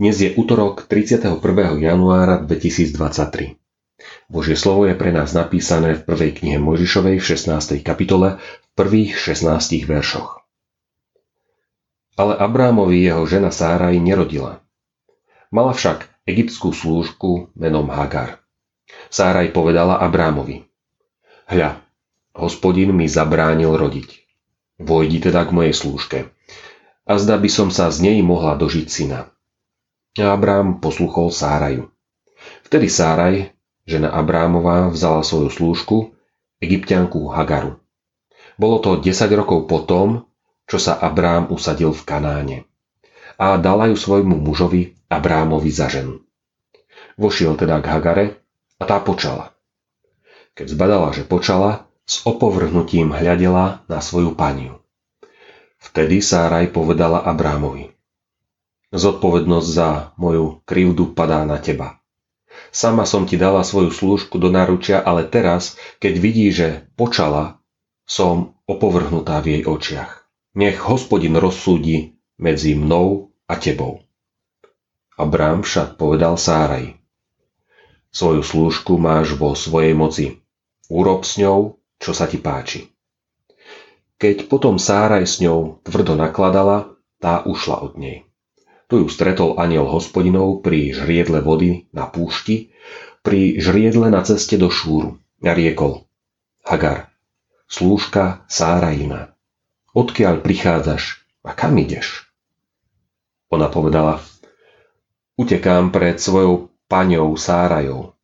Dnes je útorok 31. januára 2023. Božie slovo je pre nás napísané v prvej knihe Mojžišovej v 16. kapitole v prvých 16 veršoch. Ale Abrámovi jeho žena Sáraj nerodila. Mala však egyptskú slúžku menom Hagar. Sáraj povedala Abrámovi. Hľa, hospodin mi zabránil rodiť. Vojdi teda k mojej slúžke. A zda by som sa z nej mohla dožiť syna. Abrám posluchol Sáraju. Vtedy Sáraj, žena Abrámová, vzala svoju slúžku, egyptianku Hagaru. Bolo to 10 rokov potom, čo sa Abrám usadil v Kanáne. A dala ju svojmu mužovi Abrámovi za ženu. Vošiel teda k Hagare a tá počala. Keď zbadala, že počala, s opovrhnutím hľadela na svoju paniu. Vtedy Sáraj povedala Abrámovi. Zodpovednosť za moju krivdu padá na teba. Sama som ti dala svoju slúžku do náručia, ale teraz, keď vidí, že počala, som opovrhnutá v jej očiach. Nech hospodin rozsúdi medzi mnou a tebou. Abrám však povedal Sáraj. Svoju slúžku máš vo svojej moci. Urob s ňou, čo sa ti páči. Keď potom Sáraj s ňou tvrdo nakladala, tá ušla od nej. Tu ju stretol aniel hospodinov pri žriedle vody na púšti, pri žriedle na ceste do Šúru a riekol Hagar, slúžka Sárajina, odkiaľ prichádzaš a kam ideš? Ona povedala, utekám pred svojou paňou Sárajou.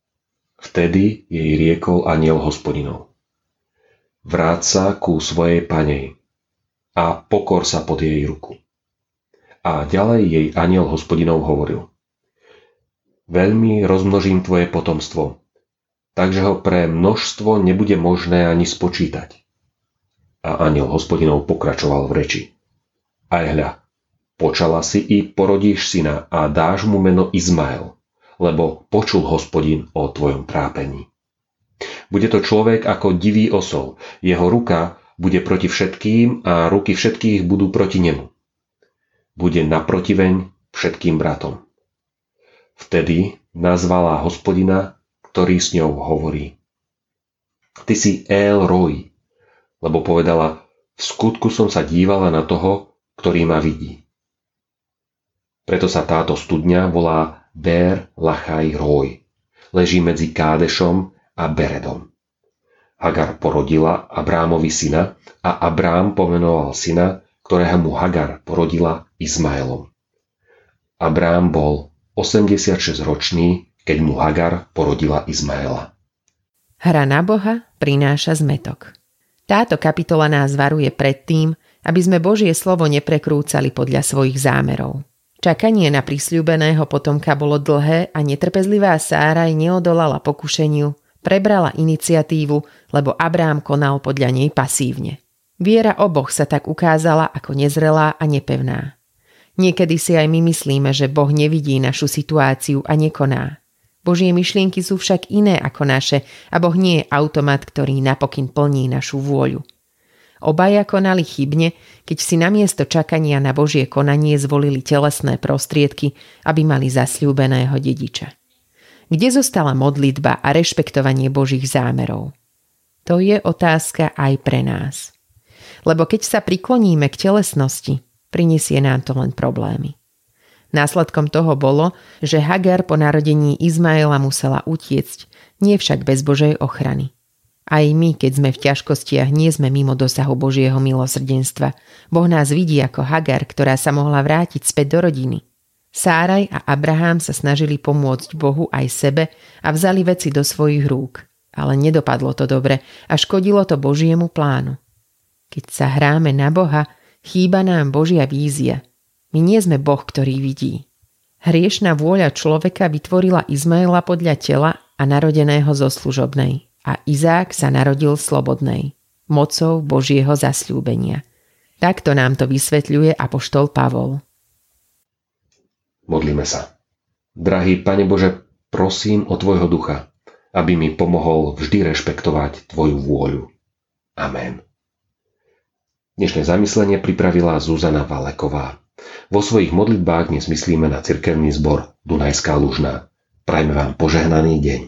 Vtedy jej riekol aniel hospodinov. Vráť sa ku svojej panej a pokor sa pod jej ruku. A ďalej jej aniel hospodinov hovoril. Veľmi rozmnožím tvoje potomstvo, takže ho pre množstvo nebude možné ani spočítať. A aniel hospodinov pokračoval v reči. Aj hľa, počala si i porodíš syna a dáš mu meno Izmael, lebo počul hospodin o tvojom trápení. Bude to človek ako divý osol, jeho ruka bude proti všetkým a ruky všetkých budú proti nemu bude naprotiveň všetkým bratom. Vtedy nazvala hospodina, ktorý s ňou hovorí. Ty si El Roy, lebo povedala, v skutku som sa dívala na toho, ktorý ma vidí. Preto sa táto studňa volá Ber Lachaj Roy. Leží medzi Kádešom a Beredom. Hagar porodila Abrámovi syna a Abrám pomenoval syna, ktorého mu Hagar porodila Izmaelom. Abrám bol 86-ročný, keď mu Hagar porodila Izmaela. Hra na Boha prináša zmetok. Táto kapitola nás varuje pred tým, aby sme Božie slovo neprekrúcali podľa svojich zámerov. Čakanie na prisľúbeného potomka bolo dlhé a netrpezlivá Sáraj neodolala pokušeniu, prebrala iniciatívu, lebo Abrám konal podľa nej pasívne. Viera oboch sa tak ukázala ako nezrelá a nepevná. Niekedy si aj my myslíme, že Boh nevidí našu situáciu a nekoná. Božie myšlienky sú však iné ako naše a Boh nie je automat, ktorý napokyn plní našu vôľu. Obaja konali chybne, keď si namiesto čakania na Božie konanie zvolili telesné prostriedky, aby mali zasľúbeného dediča. Kde zostala modlitba a rešpektovanie Božích zámerov? To je otázka aj pre nás lebo keď sa prikloníme k telesnosti, prinesie nám to len problémy. Následkom toho bolo, že Hagar po narodení Izmaela musela utiecť, nie však bez Božej ochrany. Aj my, keď sme v ťažkostiach, nie sme mimo dosahu Božieho milosrdenstva. Boh nás vidí ako Hagar, ktorá sa mohla vrátiť späť do rodiny. Sáraj a Abraham sa snažili pomôcť Bohu aj sebe a vzali veci do svojich rúk. Ale nedopadlo to dobre a škodilo to Božiemu plánu. Keď sa hráme na Boha, chýba nám Božia vízia. My nie sme Boh, ktorý vidí. Hriešná vôľa človeka vytvorila Izmaela podľa tela a narodeného zo služobnej. A Izák sa narodil slobodnej, mocou Božieho zasľúbenia. Takto nám to vysvetľuje apoštol Pavol. Modlíme sa. Drahý Pane Bože, prosím o Tvojho ducha, aby mi pomohol vždy rešpektovať Tvoju vôľu. Amen. Dnešné zamyslenie pripravila Zuzana Valeková. Vo svojich modlitbách dnes myslíme na cirkevný zbor Dunajská Lužná. Prajme vám požehnaný deň.